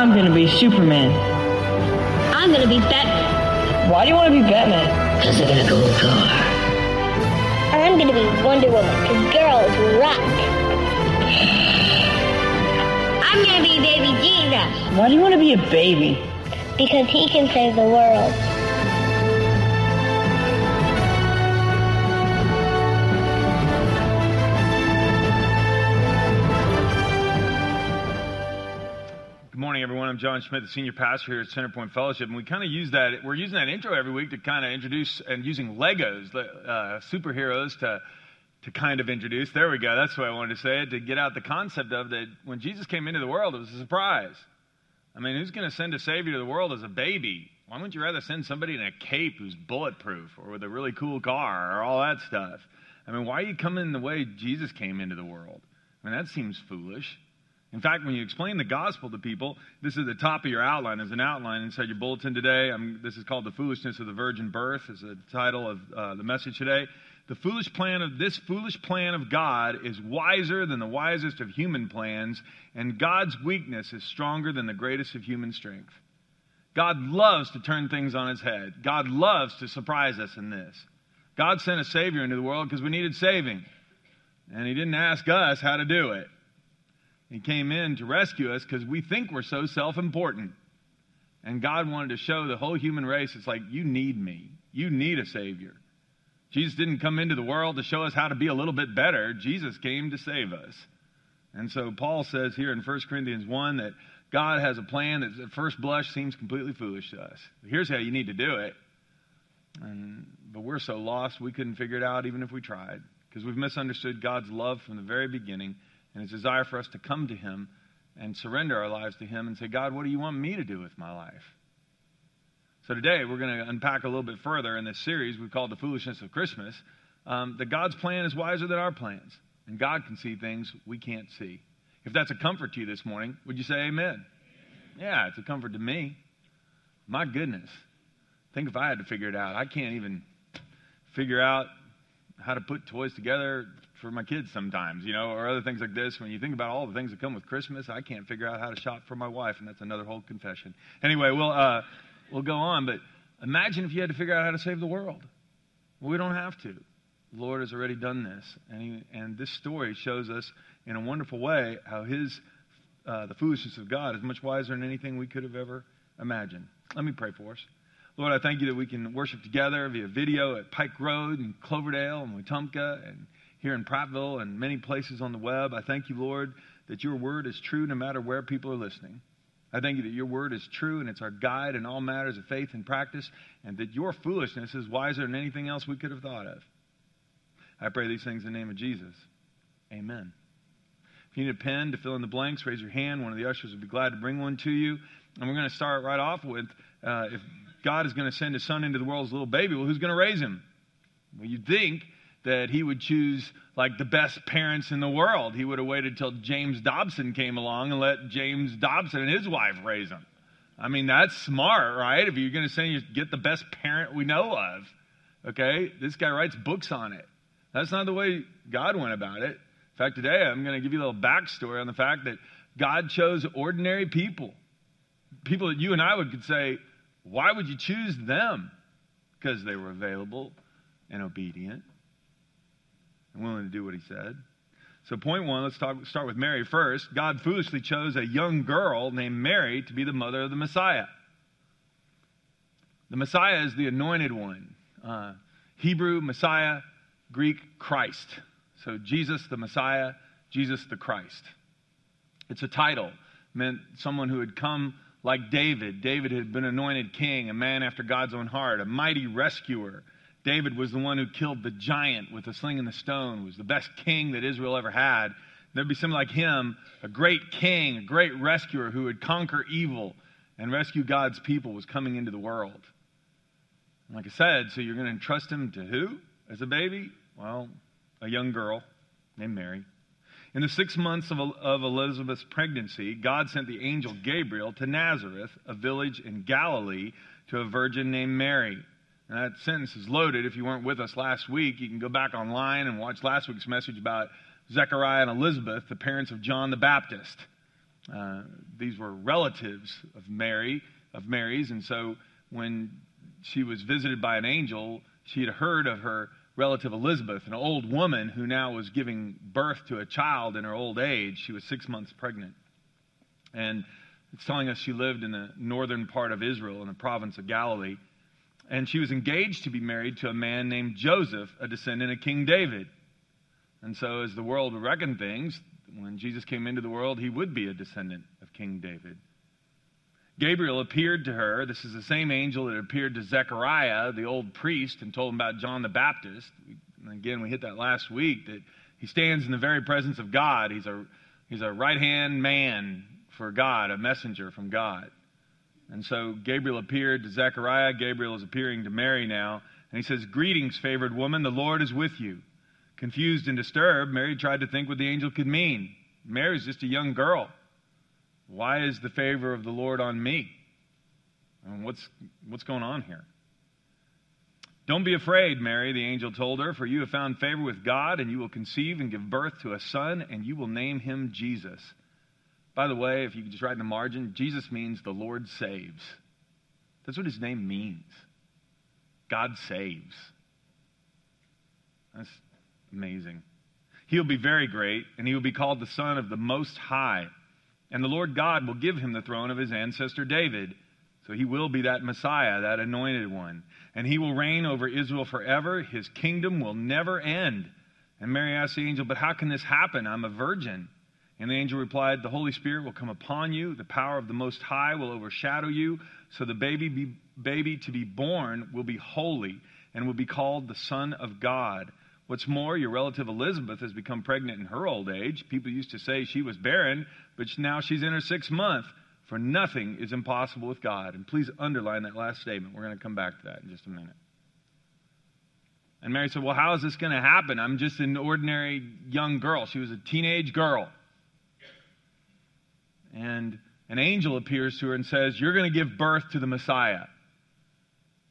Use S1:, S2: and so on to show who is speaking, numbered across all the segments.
S1: I'm gonna be Superman.
S2: I'm gonna be Batman.
S1: Why do you want to be Batman?
S3: Because I got a cool car.
S2: I'm gonna be Wonder Woman, because girls rock. I'm gonna be baby Jesus,
S1: Why do you want to be a baby?
S2: because he can save the world.
S4: John Schmidt, the senior pastor here at Centerpoint Fellowship, and we kind of use that. We're using that intro every week to kind of introduce and using Legos, uh, superheroes, to to kind of introduce. There we go. That's what I wanted to say. To get out the concept of that when Jesus came into the world, it was a surprise. I mean, who's going to send a savior to the world as a baby? Why wouldn't you rather send somebody in a cape who's bulletproof or with a really cool car or all that stuff? I mean, why are you coming the way Jesus came into the world? I mean, that seems foolish. In fact, when you explain the gospel to people, this is the top of your outline. There's an outline inside your bulletin today. I'm, this is called "The Foolishness of the Virgin Birth." Is the title of uh, the message today. The foolish plan of this foolish plan of God is wiser than the wisest of human plans, and God's weakness is stronger than the greatest of human strength. God loves to turn things on its head. God loves to surprise us in this. God sent a Savior into the world because we needed saving, and He didn't ask us how to do it. He came in to rescue us because we think we're so self important. And God wanted to show the whole human race it's like, you need me. You need a Savior. Jesus didn't come into the world to show us how to be a little bit better, Jesus came to save us. And so Paul says here in 1 Corinthians 1 that God has a plan that at first blush seems completely foolish to us. Here's how you need to do it. And, but we're so lost we couldn't figure it out even if we tried because we've misunderstood God's love from the very beginning and his desire for us to come to him and surrender our lives to him and say, God, what do you want me to do with my life? So today we're going to unpack a little bit further in this series we've called The Foolishness of Christmas. Um, that God's plan is wiser than our plans, and God can see things we can't see. If that's a comfort to you this morning, would you say amen? Yeah, it's a comfort to me. My goodness. Think if I had to figure it out. I can't even figure out how to put toys together for my kids sometimes, you know, or other things like this. When you think about all the things that come with Christmas, I can't figure out how to shop for my wife, and that's another whole confession. Anyway, we'll uh, we'll go on, but imagine if you had to figure out how to save the world. Well, we don't have to. The Lord has already done this, and he, and this story shows us in a wonderful way how His uh, the foolishness of God is much wiser than anything we could have ever imagined. Let me pray for us. Lord, I thank you that we can worship together via video at Pike Road and Cloverdale and Wetumpka and here in Prattville and many places on the web. I thank you, Lord, that your word is true no matter where people are listening. I thank you that your word is true and it's our guide in all matters of faith and practice, and that your foolishness is wiser than anything else we could have thought of. I pray these things in the name of Jesus. Amen. If you need a pen to fill in the blanks, raise your hand. One of the ushers will be glad to bring one to you. And we're going to start right off with uh, if God is going to send his son into the world as a little baby, well, who's going to raise him? Well, you'd think that he would choose like the best parents in the world. He would have waited till James Dobson came along and let James Dobson and his wife raise him. I mean, that's smart, right? If you're going to send you get the best parent we know of, okay? This guy writes books on it. That's not the way God went about it. In fact, today I'm going to give you a little backstory on the fact that God chose ordinary people, people that you and I would could say, why would you choose them? Because they were available and obedient and willing to do what he said. So, point one, let's talk, start with Mary first. God foolishly chose a young girl named Mary to be the mother of the Messiah. The Messiah is the anointed one. Uh, Hebrew, Messiah, Greek, Christ. So, Jesus the Messiah, Jesus the Christ. It's a title, meant someone who had come like David. David had been anointed king, a man after God's own heart, a mighty rescuer. David was the one who killed the giant with the sling and the stone, was the best king that Israel ever had. There'd be someone like him, a great king, a great rescuer who would conquer evil and rescue God's people, was coming into the world. And like I said, so you're going to entrust him to who as a baby? Well, a young girl named Mary. In the six months of, of Elizabeth's pregnancy, God sent the angel Gabriel to Nazareth, a village in Galilee, to a virgin named Mary. And that sentence is loaded. If you weren't with us last week, you can go back online and watch last week's message about Zechariah and Elizabeth, the parents of John the Baptist. Uh, these were relatives of Mary, of Mary's, and so when she was visited by an angel, she had heard of her relative Elizabeth, an old woman who now was giving birth to a child in her old age. She was six months pregnant. And it's telling us she lived in the northern part of Israel, in the province of Galilee. And she was engaged to be married to a man named Joseph, a descendant of King David. And so, as the world reckoned things, when Jesus came into the world, he would be a descendant of King David. Gabriel appeared to her. This is the same angel that appeared to Zechariah, the old priest, and told him about John the Baptist. And again, we hit that last week that he stands in the very presence of God. He's a, he's a right hand man for God, a messenger from God. And so Gabriel appeared to Zechariah. Gabriel is appearing to Mary now. And he says, Greetings, favored woman, the Lord is with you. Confused and disturbed, Mary tried to think what the angel could mean. Mary's just a young girl. Why is the favor of the Lord on me? What's, what's going on here? Don't be afraid, Mary, the angel told her, for you have found favor with God, and you will conceive and give birth to a son, and you will name him Jesus. By the way, if you could just write in the margin, Jesus means the Lord saves. That's what his name means. God saves. That's amazing. He'll be very great, and he will be called the Son of the Most High. And the Lord God will give him the throne of his ancestor David. So he will be that Messiah, that anointed one. And he will reign over Israel forever. His kingdom will never end. And Mary asked the angel, But how can this happen? I'm a virgin. And the angel replied, The Holy Spirit will come upon you. The power of the Most High will overshadow you. So the baby, be, baby to be born will be holy and will be called the Son of God. What's more, your relative Elizabeth has become pregnant in her old age. People used to say she was barren, but now she's in her sixth month. For nothing is impossible with God. And please underline that last statement. We're going to come back to that in just a minute. And Mary said, Well, how is this going to happen? I'm just an ordinary young girl. She was a teenage girl. And an angel appears to her and says, You're going to give birth to the Messiah.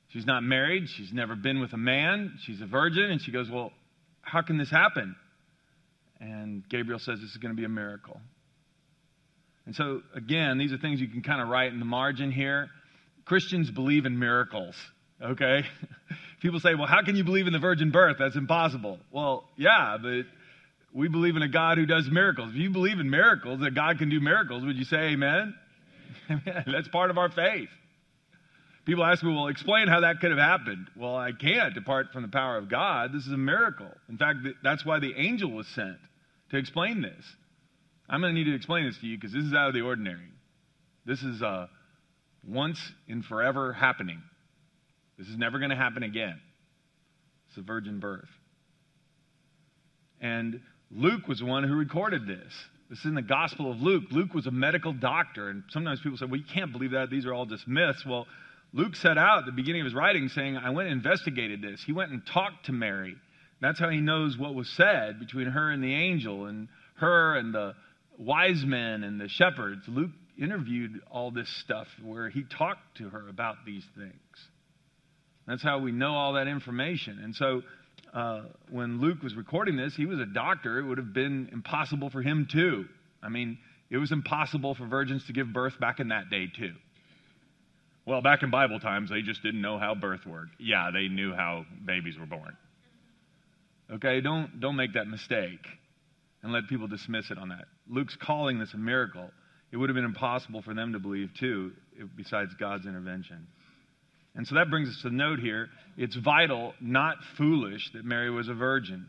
S4: She's not married. She's never been with a man. She's a virgin. And she goes, Well, how can this happen? And Gabriel says this is going to be a miracle. And so, again, these are things you can kind of write in the margin here. Christians believe in miracles, okay? People say, well, how can you believe in the virgin birth? That's impossible. Well, yeah, but we believe in a God who does miracles. If you believe in miracles, that God can do miracles, would you say amen? amen. That's part of our faith. People ask me, well, explain how that could have happened. Well, I can't apart from the power of God. This is a miracle. In fact, that's why the angel was sent to explain this. I'm going to need to explain this to you because this is out of the ordinary. This is a once and forever happening. This is never going to happen again. It's a virgin birth. And Luke was the one who recorded this. This is in the Gospel of Luke. Luke was a medical doctor, and sometimes people say, well, you can't believe that. These are all just myths. Well, Luke set out at the beginning of his writing saying, I went and investigated this. He went and talked to Mary. That's how he knows what was said between her and the angel, and her and the wise men and the shepherds. Luke interviewed all this stuff where he talked to her about these things. That's how we know all that information. And so uh, when Luke was recording this, he was a doctor. It would have been impossible for him, too. I mean, it was impossible for virgins to give birth back in that day, too. Well, back in Bible times, they just didn't know how birth worked. Yeah, they knew how babies were born. Okay, don't, don't make that mistake and let people dismiss it on that. Luke's calling this a miracle. It would have been impossible for them to believe, too, besides God's intervention. And so that brings us to the note here it's vital, not foolish, that Mary was a virgin.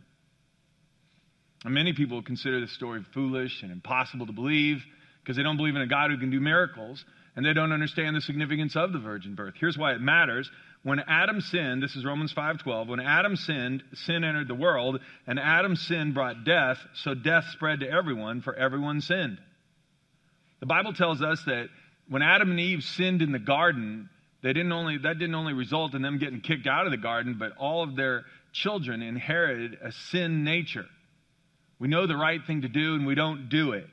S4: And many people consider this story foolish and impossible to believe because they don't believe in a God who can do miracles and they don't understand the significance of the virgin birth. Here's why it matters. When Adam sinned, this is Romans 5:12, when Adam sinned, sin entered the world, and Adam's sin brought death, so death spread to everyone for everyone sinned. The Bible tells us that when Adam and Eve sinned in the garden, they didn't only that didn't only result in them getting kicked out of the garden, but all of their children inherited a sin nature. We know the right thing to do and we don't do it.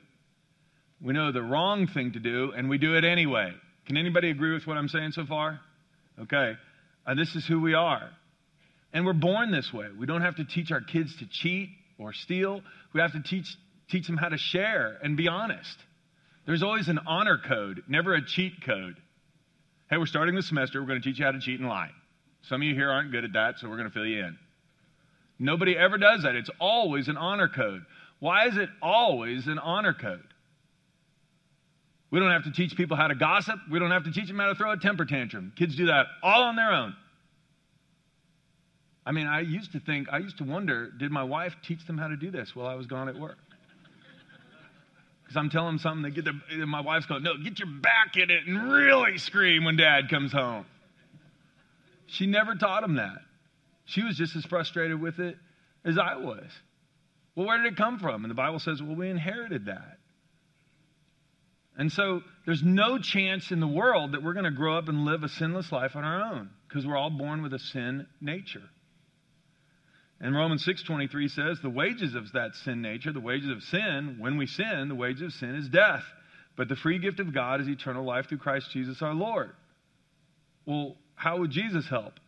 S4: We know the wrong thing to do, and we do it anyway. Can anybody agree with what I'm saying so far? Okay. Uh, this is who we are. And we're born this way. We don't have to teach our kids to cheat or steal. We have to teach, teach them how to share and be honest. There's always an honor code, never a cheat code. Hey, we're starting the semester. We're going to teach you how to cheat and lie. Some of you here aren't good at that, so we're going to fill you in. Nobody ever does that. It's always an honor code. Why is it always an honor code? We don't have to teach people how to gossip. We don't have to teach them how to throw a temper tantrum. Kids do that all on their own. I mean, I used to think, I used to wonder, did my wife teach them how to do this while I was gone at work? Because I'm telling them something, they get their, my wife's going, no, get your back in it and really scream when dad comes home. She never taught them that. She was just as frustrated with it as I was. Well, where did it come from? And the Bible says, well, we inherited that. And so there's no chance in the world that we're going to grow up and live a sinless life on our own because we're all born with a sin nature. And Romans 6:23 says the wages of that sin nature, the wages of sin, when we sin, the wages of sin is death. But the free gift of God is eternal life through Christ Jesus our Lord. Well, how would Jesus help?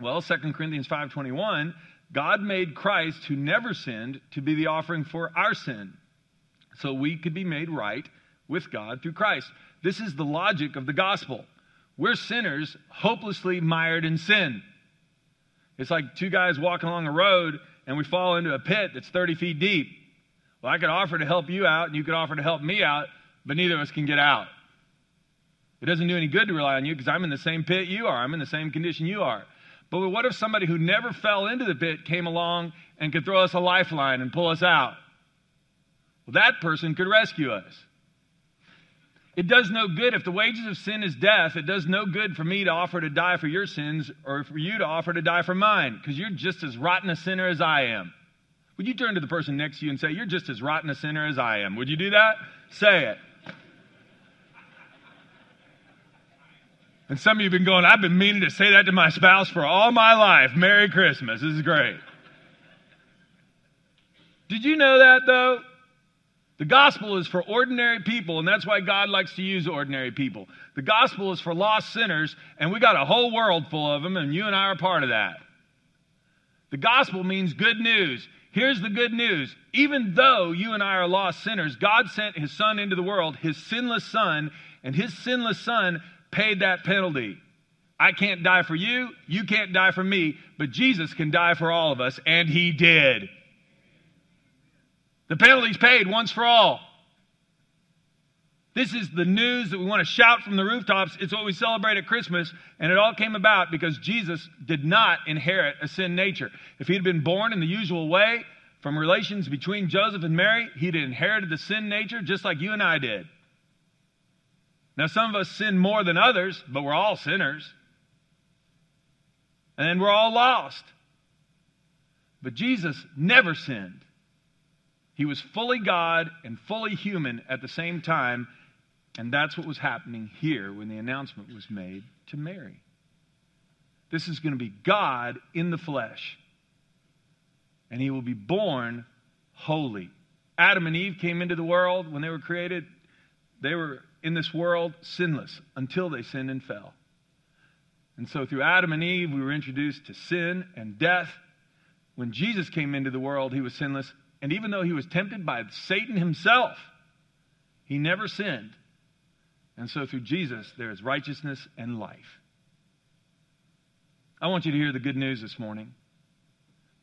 S4: Well, 2 Corinthians 5:21, God made Christ who never sinned to be the offering for our sin. So we could be made right with God through Christ. This is the logic of the gospel. We're sinners hopelessly mired in sin. It's like two guys walking along a road and we fall into a pit that's 30 feet deep. Well, I could offer to help you out and you could offer to help me out, but neither of us can get out. It doesn't do any good to rely on you because I'm in the same pit you are. I'm in the same condition you are. But what if somebody who never fell into the pit came along and could throw us a lifeline and pull us out? Well, that person could rescue us. It does no good if the wages of sin is death. It does no good for me to offer to die for your sins or for you to offer to die for mine because you're just as rotten a sinner as I am. Would you turn to the person next to you and say, You're just as rotten a sinner as I am? Would you do that? Say it. And some of you have been going, I've been meaning to say that to my spouse for all my life. Merry Christmas. This is great. Did you know that, though? The gospel is for ordinary people, and that's why God likes to use ordinary people. The gospel is for lost sinners, and we got a whole world full of them, and you and I are part of that. The gospel means good news. Here's the good news. Even though you and I are lost sinners, God sent his son into the world, his sinless son, and his sinless son paid that penalty. I can't die for you, you can't die for me, but Jesus can die for all of us, and he did. The penalty's paid once for all. This is the news that we want to shout from the rooftops. It's what we celebrate at Christmas, and it all came about because Jesus did not inherit a sin nature. If he had been born in the usual way, from relations between Joseph and Mary, he'd inherited the sin nature just like you and I did. Now, some of us sin more than others, but we're all sinners. And we're all lost. But Jesus never sinned. He was fully God and fully human at the same time, and that's what was happening here when the announcement was made to Mary. This is going to be God in the flesh, and he will be born holy. Adam and Eve came into the world when they were created. They were in this world sinless until they sinned and fell. And so through Adam and Eve, we were introduced to sin and death. When Jesus came into the world, he was sinless and even though he was tempted by Satan himself, he never sinned. And so through Jesus, there is righteousness and life. I want you to hear the good news this morning.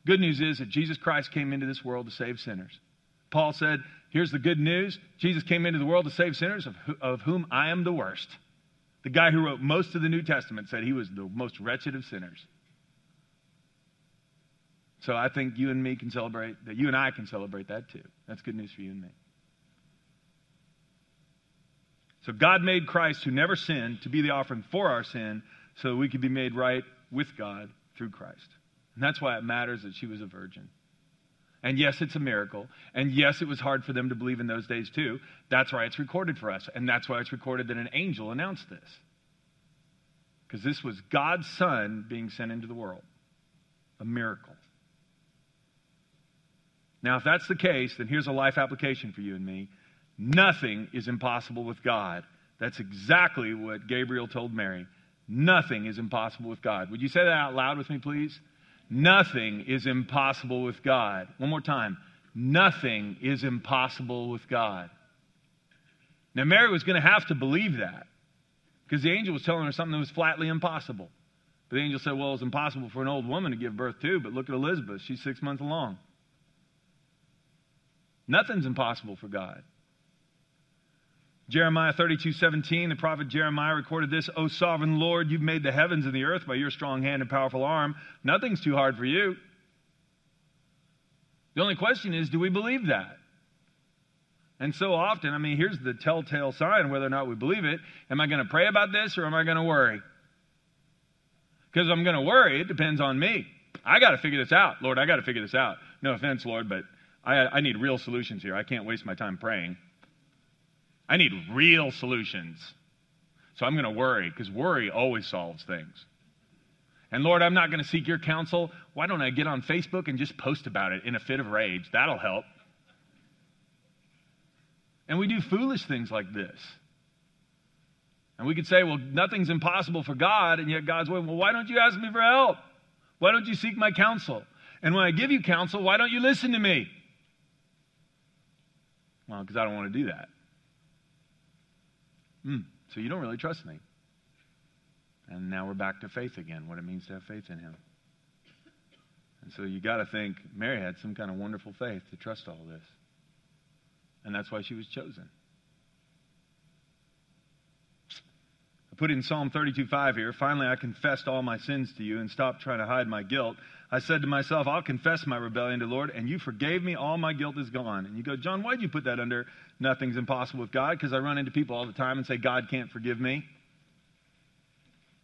S4: Good news is that Jesus Christ came into this world to save sinners. Paul said, Here's the good news Jesus came into the world to save sinners, of, of whom I am the worst. The guy who wrote most of the New Testament said he was the most wretched of sinners. So I think you and me can celebrate that. You and I can celebrate that too. That's good news for you and me. So God made Christ, who never sinned, to be the offering for our sin so that we could be made right with God through Christ. And that's why it matters that she was a virgin. And yes, it's a miracle. And yes, it was hard for them to believe in those days too. That's why it's recorded for us. And that's why it's recorded that an angel announced this. Because this was God's Son being sent into the world. A miracle. Now, if that's the case, then here's a life application for you and me. Nothing is impossible with God. That's exactly what Gabriel told Mary. Nothing is impossible with God. Would you say that out loud with me, please? Nothing is impossible with God. One more time. Nothing is impossible with God. Now, Mary was going to have to believe that because the angel was telling her something that was flatly impossible. But the angel said, Well, it's impossible for an old woman to give birth to, but look at Elizabeth. She's six months along. Nothing's impossible for God. Jeremiah 32, 17, the prophet Jeremiah recorded this, O sovereign Lord, you've made the heavens and the earth by your strong hand and powerful arm. Nothing's too hard for you. The only question is, do we believe that? And so often, I mean, here's the telltale sign whether or not we believe it. Am I going to pray about this or am I going to worry? Because I'm going to worry, it depends on me. I got to figure this out. Lord, I got to figure this out. No offense, Lord, but I, I need real solutions here. I can't waste my time praying. I need real solutions. So I'm going to worry because worry always solves things. And Lord, I'm not going to seek your counsel. Why don't I get on Facebook and just post about it in a fit of rage? That'll help. And we do foolish things like this. And we could say, well, nothing's impossible for God, and yet God's way, well, why don't you ask me for help? Why don't you seek my counsel? And when I give you counsel, why don't you listen to me? Well, because I don't want to do that. Hmm, so you don't really trust me. And now we're back to faith again, what it means to have faith in him. And so you got to think Mary had some kind of wonderful faith to trust all this. And that's why she was chosen. I put in Psalm 32:5 here. Finally, I confessed all my sins to you and stopped trying to hide my guilt. I said to myself, I'll confess my rebellion to the Lord, and you forgave me. All my guilt is gone. And you go, John, why'd you put that under nothing's impossible with God? Because I run into people all the time and say, God can't forgive me.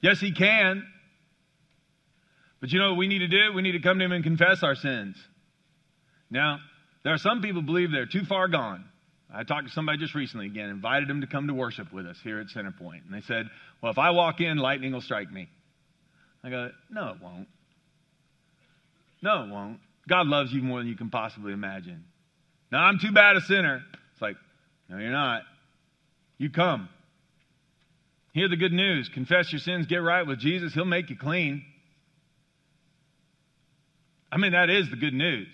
S4: Yes, He can. But you know what we need to do? We need to come to Him and confess our sins. Now, there are some people believe they're too far gone. I talked to somebody just recently again, invited them to come to worship with us here at Centerpoint. And they said, Well, if I walk in, lightning will strike me. I go, No, it won't. No, it won't. God loves you more than you can possibly imagine. Now, I'm too bad a sinner. It's like, No, you're not. You come. Hear the good news. Confess your sins, get right with Jesus. He'll make you clean. I mean, that is the good news.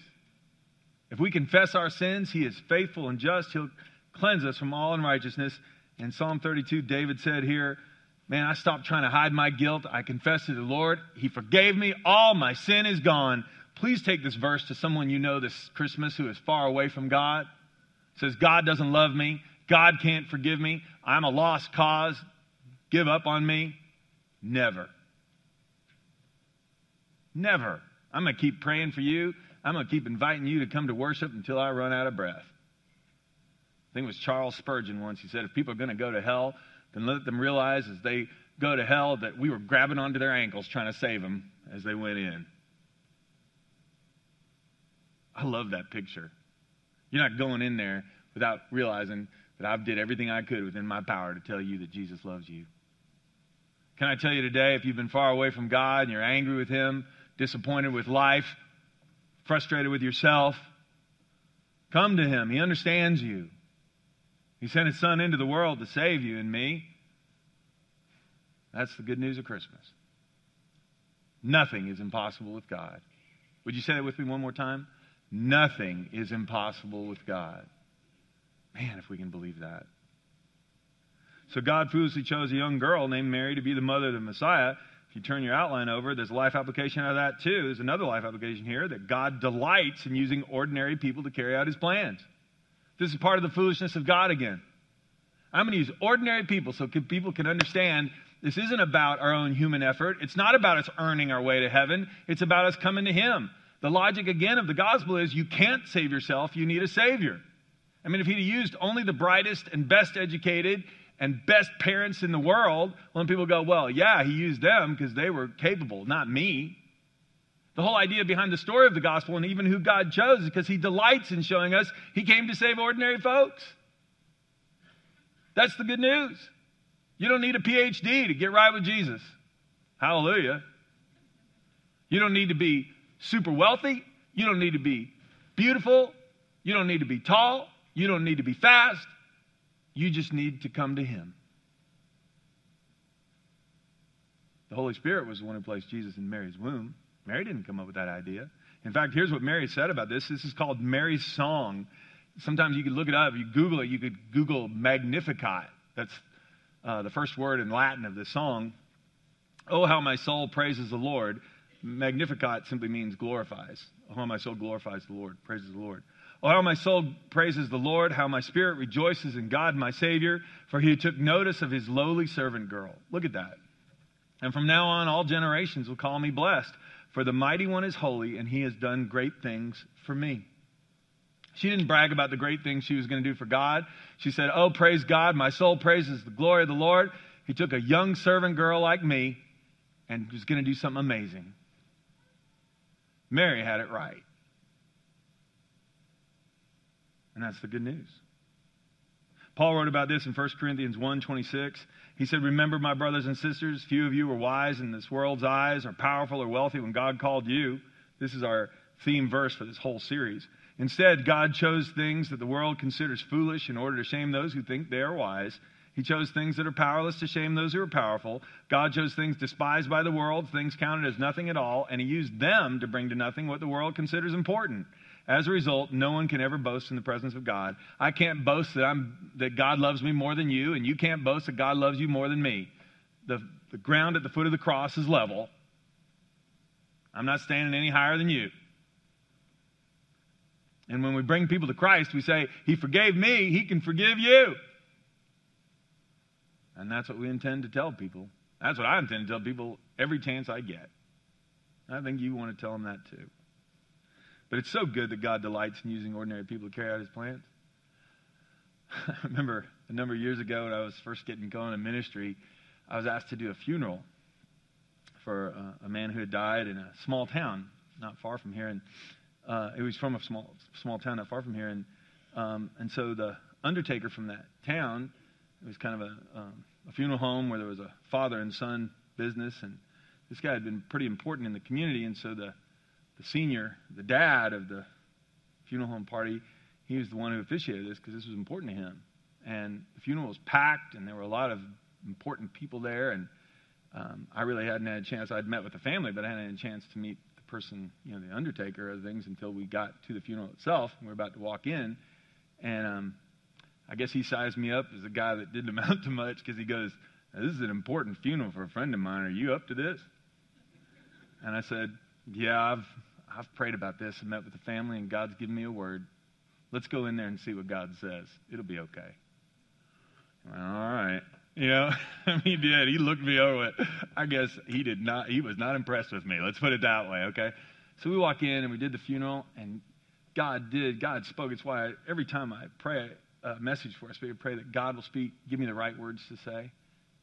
S4: If we confess our sins, he is faithful and just. He'll cleanse us from all unrighteousness. In Psalm 32, David said here, Man, I stopped trying to hide my guilt. I confessed to the Lord. He forgave me. All my sin is gone. Please take this verse to someone you know this Christmas who is far away from God. It says, God doesn't love me. God can't forgive me. I'm a lost cause. Give up on me. Never. Never. I'm going to keep praying for you. I'm going to keep inviting you to come to worship until I run out of breath. I think it was Charles Spurgeon once. He said, if people are going to go to hell, then let them realize as they go to hell that we were grabbing onto their ankles trying to save them as they went in. I love that picture. You're not going in there without realizing that I've did everything I could within my power to tell you that Jesus loves you. Can I tell you today, if you've been far away from God and you're angry with Him, disappointed with life, frustrated with yourself, come to Him. He understands you. He sent His Son into the world to save you and me. That's the good news of Christmas. Nothing is impossible with God. Would you say that with me one more time? Nothing is impossible with God. Man, if we can believe that. So God foolishly chose a young girl named Mary to be the mother of the Messiah. If you turn your outline over, there's a life application out of that too. There's another life application here that God delights in using ordinary people to carry out his plans. This is part of the foolishness of God again. I'm going to use ordinary people so people can understand this isn't about our own human effort. It's not about us earning our way to heaven. It's about us coming to Him. The logic again of the gospel is you can't save yourself, you need a Savior. I mean, if He'd used only the brightest and best educated and best parents in the world, when people go, well, yeah, he used them because they were capable, not me. The whole idea behind the story of the gospel and even who God chose is because he delights in showing us he came to save ordinary folks. That's the good news. You don't need a PhD to get right with Jesus. Hallelujah. You don't need to be super wealthy. You don't need to be beautiful. You don't need to be tall. You don't need to be fast. You just need to come to Him. The Holy Spirit was the one who placed Jesus in Mary's womb. Mary didn't come up with that idea. In fact, here's what Mary said about this. This is called Mary's song. sometimes you could look it up. You Google it. You could Google Magnificat. That's uh, the first word in Latin of the song. Oh, how my soul praises the Lord. Magnificat simply means glorifies. Oh, how my soul glorifies the Lord, praises the Lord. Oh, how my soul praises the Lord, how my spirit rejoices in God, my Savior, for he took notice of his lowly servant girl. Look at that. And from now on, all generations will call me blessed, for the mighty one is holy, and he has done great things for me. She didn't brag about the great things she was going to do for God. She said, Oh, praise God, my soul praises the glory of the Lord. He took a young servant girl like me and was going to do something amazing. Mary had it right. And that's the good news. Paul wrote about this in 1 Corinthians 1:26. He said, "Remember, my brothers and sisters, few of you were wise in this world's eyes, or powerful or wealthy when God called you." This is our theme verse for this whole series. Instead, God chose things that the world considers foolish in order to shame those who think they are wise. He chose things that are powerless to shame those who are powerful. God chose things despised by the world, things counted as nothing at all, and He used them to bring to nothing what the world considers important. As a result, no one can ever boast in the presence of God. I can't boast that, I'm, that God loves me more than you, and you can't boast that God loves you more than me. The, the ground at the foot of the cross is level. I'm not standing any higher than you. And when we bring people to Christ, we say, He forgave me, He can forgive you. And that's what we intend to tell people. That's what I intend to tell people every chance I get. I think you want to tell them that too. But it's so good that God delights in using ordinary people to carry out his plans. I remember a number of years ago when I was first getting going in ministry, I was asked to do a funeral for uh, a man who had died in a small town not far from here. And uh, it was from a small, small town not far from here. And, um, and so the undertaker from that town, it was kind of a, um, a funeral home where there was a father and son business. And this guy had been pretty important in the community. And so the the senior, the dad of the funeral home party, he was the one who officiated this because this was important to him. And the funeral was packed, and there were a lot of important people there. And um, I really hadn't had a chance. I'd met with the family, but I hadn't had a chance to meet the person, you know, the undertaker of things until we got to the funeral itself. And we were about to walk in, and um, I guess he sized me up as a guy that didn't amount to much because he goes, "This is an important funeral for a friend of mine. Are you up to this?" And I said, "Yeah, I've I've prayed about this and met with the family, and God's given me a word. Let's go in there and see what God says. It'll be okay. All right. You know, he did. He looked me over. I guess he did not. He was not impressed with me. Let's put it that way. Okay. So we walk in and we did the funeral, and God did. God spoke. It's why I, every time I pray a message for us, we pray that God will speak, give me the right words to say.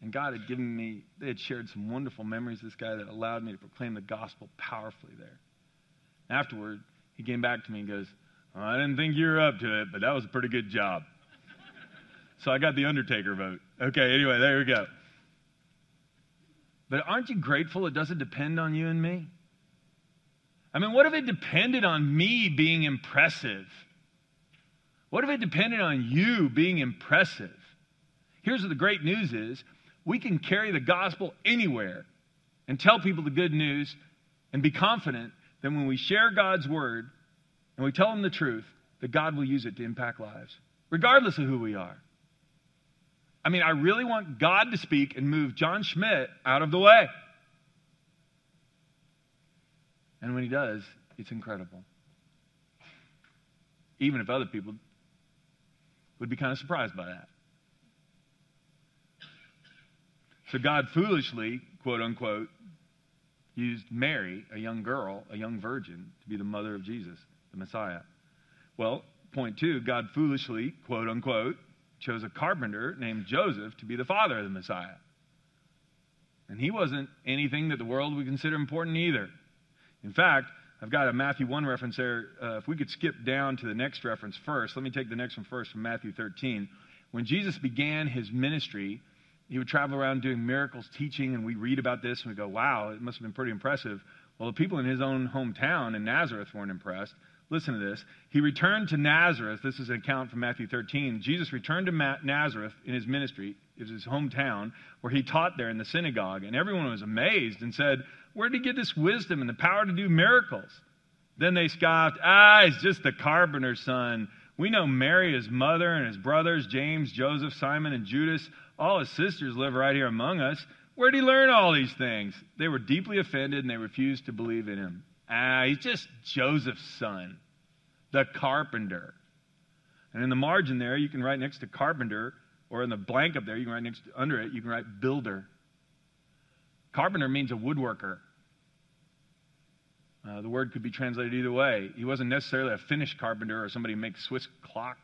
S4: And God had given me, they had shared some wonderful memories, this guy, that allowed me to proclaim the gospel powerfully there. Afterward, he came back to me and goes, well, I didn't think you were up to it, but that was a pretty good job. so I got the Undertaker vote. Okay, anyway, there we go. But aren't you grateful it doesn't depend on you and me? I mean, what if it depended on me being impressive? What if it depended on you being impressive? Here's what the great news is we can carry the gospel anywhere and tell people the good news and be confident then when we share God's word and we tell them the truth, that God will use it to impact lives, regardless of who we are. I mean, I really want God to speak and move John Schmidt out of the way. And when he does, it's incredible. Even if other people would be kind of surprised by that. So God foolishly, quote unquote, used Mary, a young girl, a young virgin, to be the mother of Jesus, the Messiah. Well, point two, God foolishly, quote unquote, chose a carpenter named Joseph to be the father of the Messiah. And he wasn't anything that the world would consider important either. In fact, I've got a Matthew 1 reference there. Uh, if we could skip down to the next reference first, let me take the next one first from Matthew 13. When Jesus began his ministry, he would travel around doing miracles, teaching, and we read about this and we go, wow, it must have been pretty impressive. Well, the people in his own hometown in Nazareth weren't impressed. Listen to this. He returned to Nazareth. This is an account from Matthew 13. Jesus returned to Nazareth in his ministry. It was his hometown where he taught there in the synagogue. And everyone was amazed and said, Where did he get this wisdom and the power to do miracles? Then they scoffed, Ah, he's just the carpenter's son. We know Mary, his mother, and his brothers, James, Joseph, Simon, and Judas. All his sisters live right here among us. Where did he learn all these things? They were deeply offended and they refused to believe in him. Ah, he's just Joseph's son, the carpenter. And in the margin there, you can write next to carpenter, or in the blank up there, you can write next to, under it, you can write builder. Carpenter means a woodworker. Uh, the word could be translated either way. He wasn't necessarily a finished carpenter or somebody who makes Swiss clock,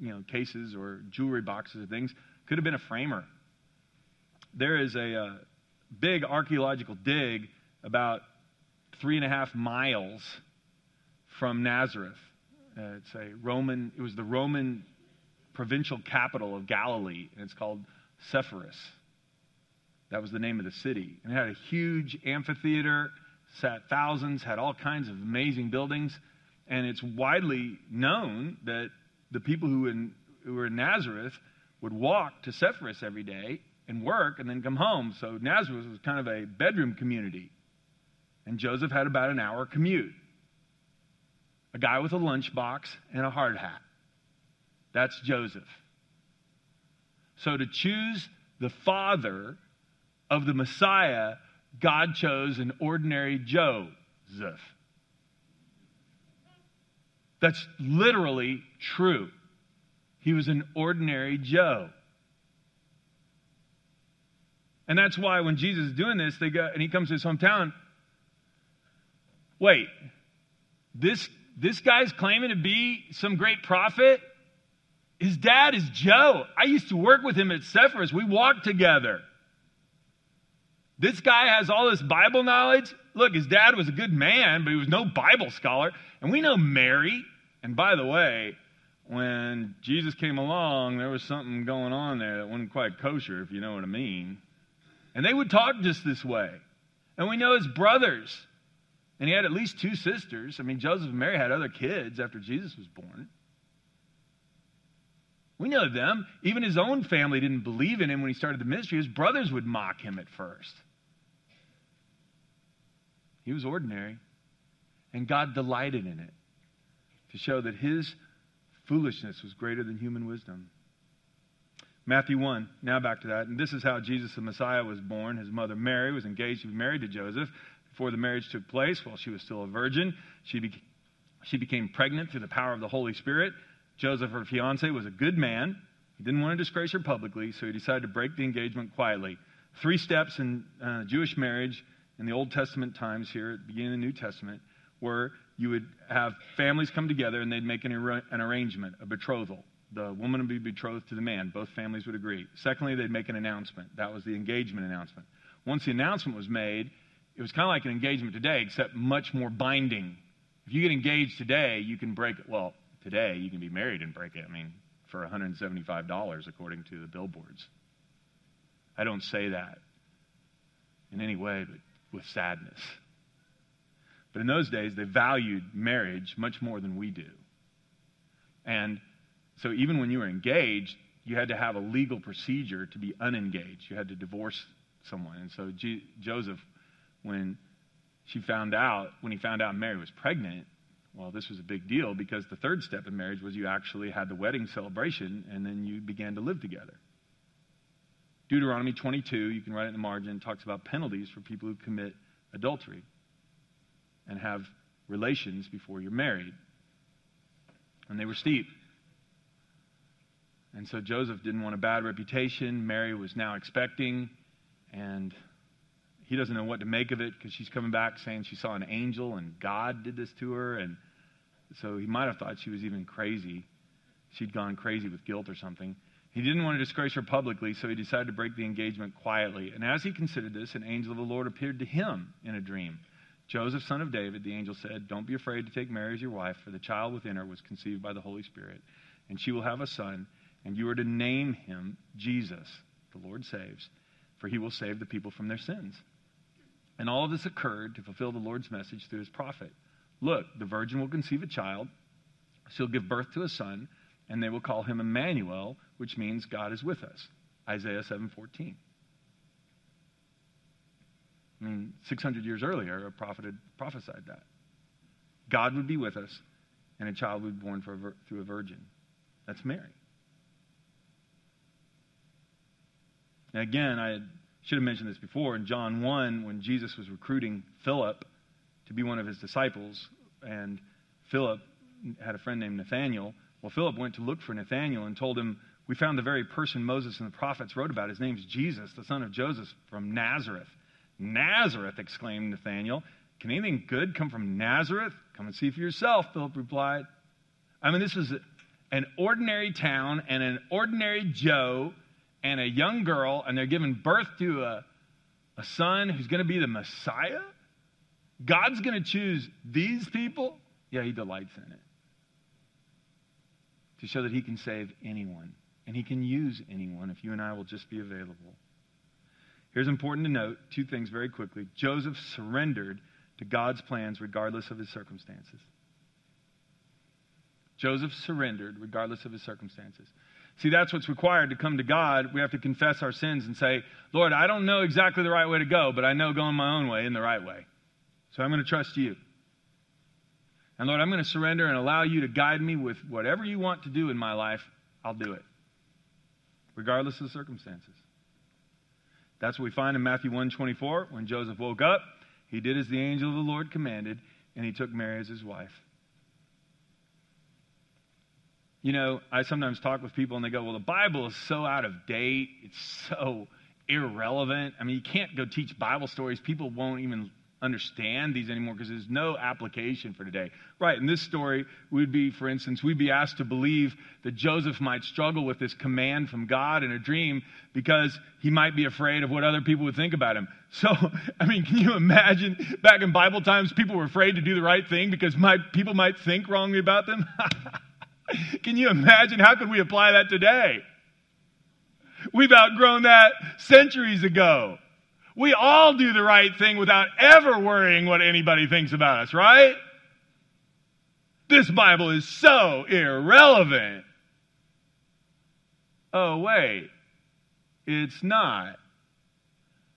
S4: you know, cases or jewelry boxes or things. Could have been a framer. There is a uh, big archaeological dig about three and a half miles from Nazareth. Uh, it's a Roman. It was the Roman provincial capital of Galilee, and it's called Sepphoris. That was the name of the city. And it had a huge amphitheater sat thousands, had all kinds of amazing buildings. And it's widely known that the people who, in, who were in Nazareth would walk to Sepphoris every day and work and then come home. So Nazareth was kind of a bedroom community. And Joseph had about an hour commute. A guy with a lunchbox and a hard hat. That's Joseph. So to choose the father of the Messiah God chose an ordinary Joseph. That's literally true. He was an ordinary Joe. And that's why when Jesus is doing this, they go and he comes to his hometown. Wait, this this guy's claiming to be some great prophet? His dad is Joe. I used to work with him at Sepphoris. We walked together. This guy has all this Bible knowledge. Look, his dad was a good man, but he was no Bible scholar. And we know Mary. And by the way, when Jesus came along, there was something going on there that wasn't quite kosher, if you know what I mean. And they would talk just this way. And we know his brothers. And he had at least two sisters. I mean, Joseph and Mary had other kids after Jesus was born. We know them. Even his own family didn't believe in him when he started the ministry. His brothers would mock him at first. He was ordinary. And God delighted in it to show that his foolishness was greater than human wisdom. Matthew 1, now back to that. And this is how Jesus the Messiah was born. His mother Mary was engaged to be married to Joseph. Before the marriage took place, while she was still a virgin, she, be- she became pregnant through the power of the Holy Spirit. Joseph, her fiance, was a good man. He didn't want to disgrace her publicly, so he decided to break the engagement quietly. Three steps in uh, Jewish marriage in the Old Testament times here, at the beginning of the New Testament, where you would have families come together and they'd make an, ar- an arrangement, a betrothal. The woman would be betrothed to the man. Both families would agree. Secondly, they'd make an announcement. That was the engagement announcement. Once the announcement was made, it was kind of like an engagement today, except much more binding. If you get engaged today, you can break it. Well, today you can be married and break it. I mean, for $175, according to the billboards. I don't say that in any way, but with sadness. But in those days, they valued marriage much more than we do. And so even when you were engaged, you had to have a legal procedure to be unengaged. You had to divorce someone. And so G- Joseph, when she found out, when he found out Mary was pregnant, well, this was a big deal because the third step in marriage was you actually had the wedding celebration and then you began to live together. Deuteronomy 22, you can write it in the margin, talks about penalties for people who commit adultery and have relations before you're married. And they were steep. And so Joseph didn't want a bad reputation. Mary was now expecting, and he doesn't know what to make of it because she's coming back saying she saw an angel and God did this to her. And so he might have thought she was even crazy. She'd gone crazy with guilt or something. He didn't want to disgrace her publicly, so he decided to break the engagement quietly. And as he considered this, an angel of the Lord appeared to him in a dream. Joseph, son of David, the angel said, Don't be afraid to take Mary as your wife, for the child within her was conceived by the Holy Spirit, and she will have a son, and you are to name him Jesus, the Lord saves, for he will save the people from their sins. And all of this occurred to fulfill the Lord's message through his prophet. Look, the virgin will conceive a child, she'll give birth to a son and they will call him Emmanuel, which means God is with us. Isaiah 7:14. I mean, 600 years earlier, a prophet had prophesied that. God would be with us, and a child would be born a, through a virgin. That's Mary. Now, again, I should have mentioned this before. In John 1, when Jesus was recruiting Philip to be one of his disciples, and Philip had a friend named Nathaniel. Well, Philip went to look for Nathaniel and told him, We found the very person Moses and the prophets wrote about. His name's Jesus, the son of Joseph from Nazareth. Nazareth, exclaimed Nathaniel. Can anything good come from Nazareth? Come and see for yourself, Philip replied. I mean, this was an ordinary town and an ordinary Joe and a young girl, and they're giving birth to a, a son who's going to be the Messiah? God's going to choose these people? Yeah, he delights in it. To show that he can save anyone. And he can use anyone if you and I will just be available. Here's important to note two things very quickly. Joseph surrendered to God's plans regardless of his circumstances. Joseph surrendered regardless of his circumstances. See, that's what's required to come to God. We have to confess our sins and say, Lord, I don't know exactly the right way to go, but I know going my own way in the right way. So I'm going to trust you. And Lord, I'm going to surrender and allow you to guide me with whatever you want to do in my life. I'll do it, regardless of the circumstances. That's what we find in Matthew 1:24. When Joseph woke up, he did as the angel of the Lord commanded, and he took Mary as his wife. You know, I sometimes talk with people and they go, Well, the Bible is so out of date. It's so irrelevant. I mean, you can't go teach Bible stories. People won't even understand these anymore because there's no application for today. Right, in this story, would be, for instance, we'd be asked to believe that Joseph might struggle with this command from God in a dream because he might be afraid of what other people would think about him. So, I mean, can you imagine back in Bible times, people were afraid to do the right thing because my, people might think wrongly about them? can you imagine? How could we apply that today? We've outgrown that centuries ago. We all do the right thing without ever worrying what anybody thinks about us, right? This Bible is so irrelevant. Oh, wait, it's not.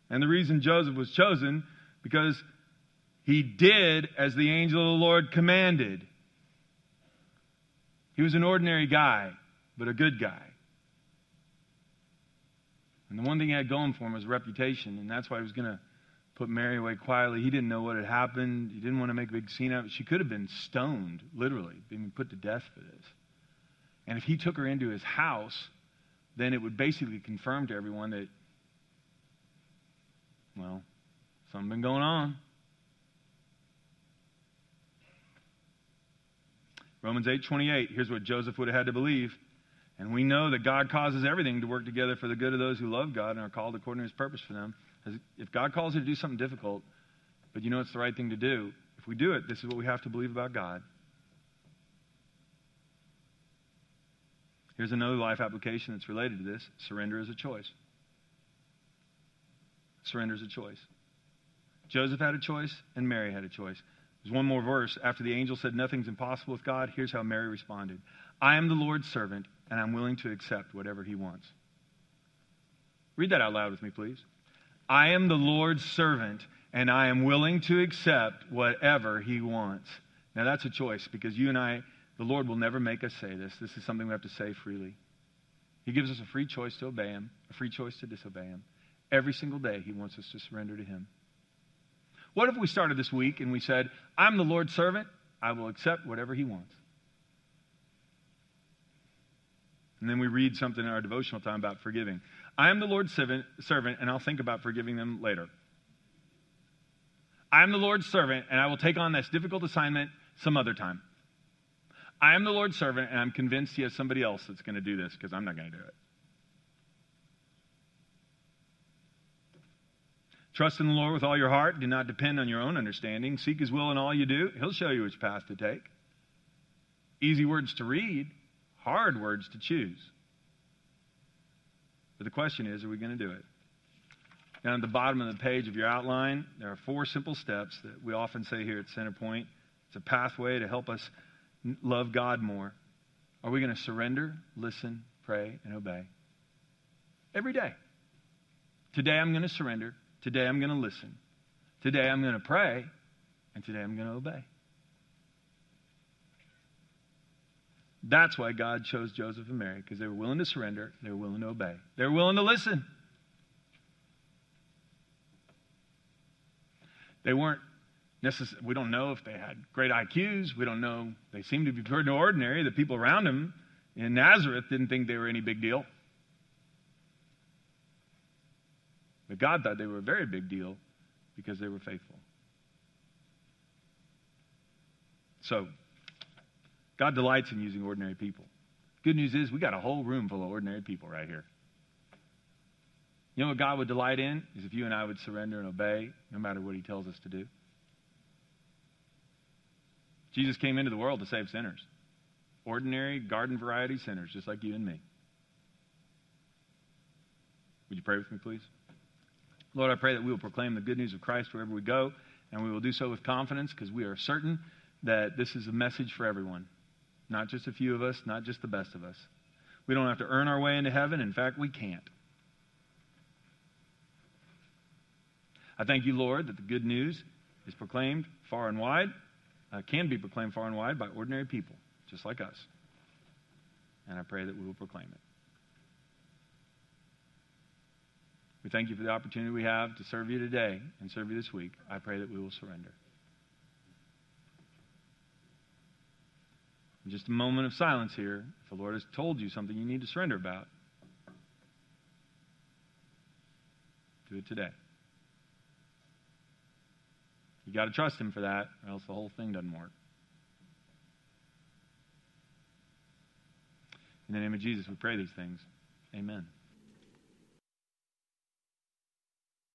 S4: And the reason Joseph was chosen, because he did as the angel of the Lord commanded. He was an ordinary guy, but a good guy. And the one thing he had going for him was reputation, and that's why he was going to put Mary away quietly. He didn't know what had happened. He didn't want to make a big scene out of it. She could have been stoned, literally, being put to death for this. And if he took her into his house, then it would basically confirm to everyone that, well, something been going on. Romans 8:28, here's what Joseph would have had to believe. And we know that God causes everything to work together for the good of those who love God and are called according to his purpose for them. If God calls you to do something difficult, but you know it's the right thing to do, if we do it, this is what we have to believe about God. Here's another life application that's related to this surrender is a choice. Surrender is a choice. Joseph had a choice, and Mary had a choice. There's one more verse. After the angel said, Nothing's impossible with God, here's how Mary responded I am the Lord's servant, and I'm willing to accept whatever he wants. Read that out loud with me, please. I am the Lord's servant, and I am willing to accept whatever he wants. Now, that's a choice because you and I, the Lord will never make us say this. This is something we have to say freely. He gives us a free choice to obey him, a free choice to disobey him. Every single day, he wants us to surrender to him. What if we started this week and we said, I'm the Lord's servant, I will accept whatever he wants? And then we read something in our devotional time about forgiving. I am the Lord's servant, and I'll think about forgiving them later. I am the Lord's servant, and I will take on this difficult assignment some other time. I am the Lord's servant, and I'm convinced He has somebody else that's going to do this because I'm not going to do it. Trust in the Lord with all your heart. Do not depend on your own understanding. Seek His will in all you do. He'll show you which path to take. Easy words to read, hard words to choose. But the question is, are we going to do it? Down at the bottom of the page of your outline, there are four simple steps that we often say here at Centerpoint. It's a pathway to help us love God more. Are we going to surrender, listen, pray, and obey? Every day. Today I'm going to surrender. Today I'm going to listen. Today I'm going to pray. And today I'm going to obey. That's why God chose Joseph and Mary, because they were willing to surrender, they were willing to obey, they were willing to listen. They weren't necessarily, we don't know if they had great IQs. We don't know. They seemed to be pretty ordinary. The people around them in Nazareth didn't think they were any big deal. But God thought they were a very big deal because they were faithful. So, God delights in using ordinary people. Good news is we got a whole room full of ordinary people right here. You know what God would delight in? Is if you and I would surrender and obey no matter what He tells us to do. Jesus came into the world to save sinners. Ordinary, garden variety sinners, just like you and me. Would you pray with me, please? Lord, I pray that we will proclaim the good news of Christ wherever we go, and we will do so with confidence because we are certain that this is a message for everyone, not just a few of us, not just the best of us. We don't have to earn our way into heaven. In fact, we can't. I thank you, Lord, that the good news is proclaimed far and wide, uh, can be proclaimed far and wide by ordinary people, just like us. And I pray that we will proclaim it. We thank you for the opportunity we have to serve you today and serve you this week. I pray that we will surrender. Just a moment of silence here, if the Lord has told you something you need to surrender about, do it today. You got to trust Him for that, or else the whole thing doesn't work. In the name of Jesus, we pray these things. Amen.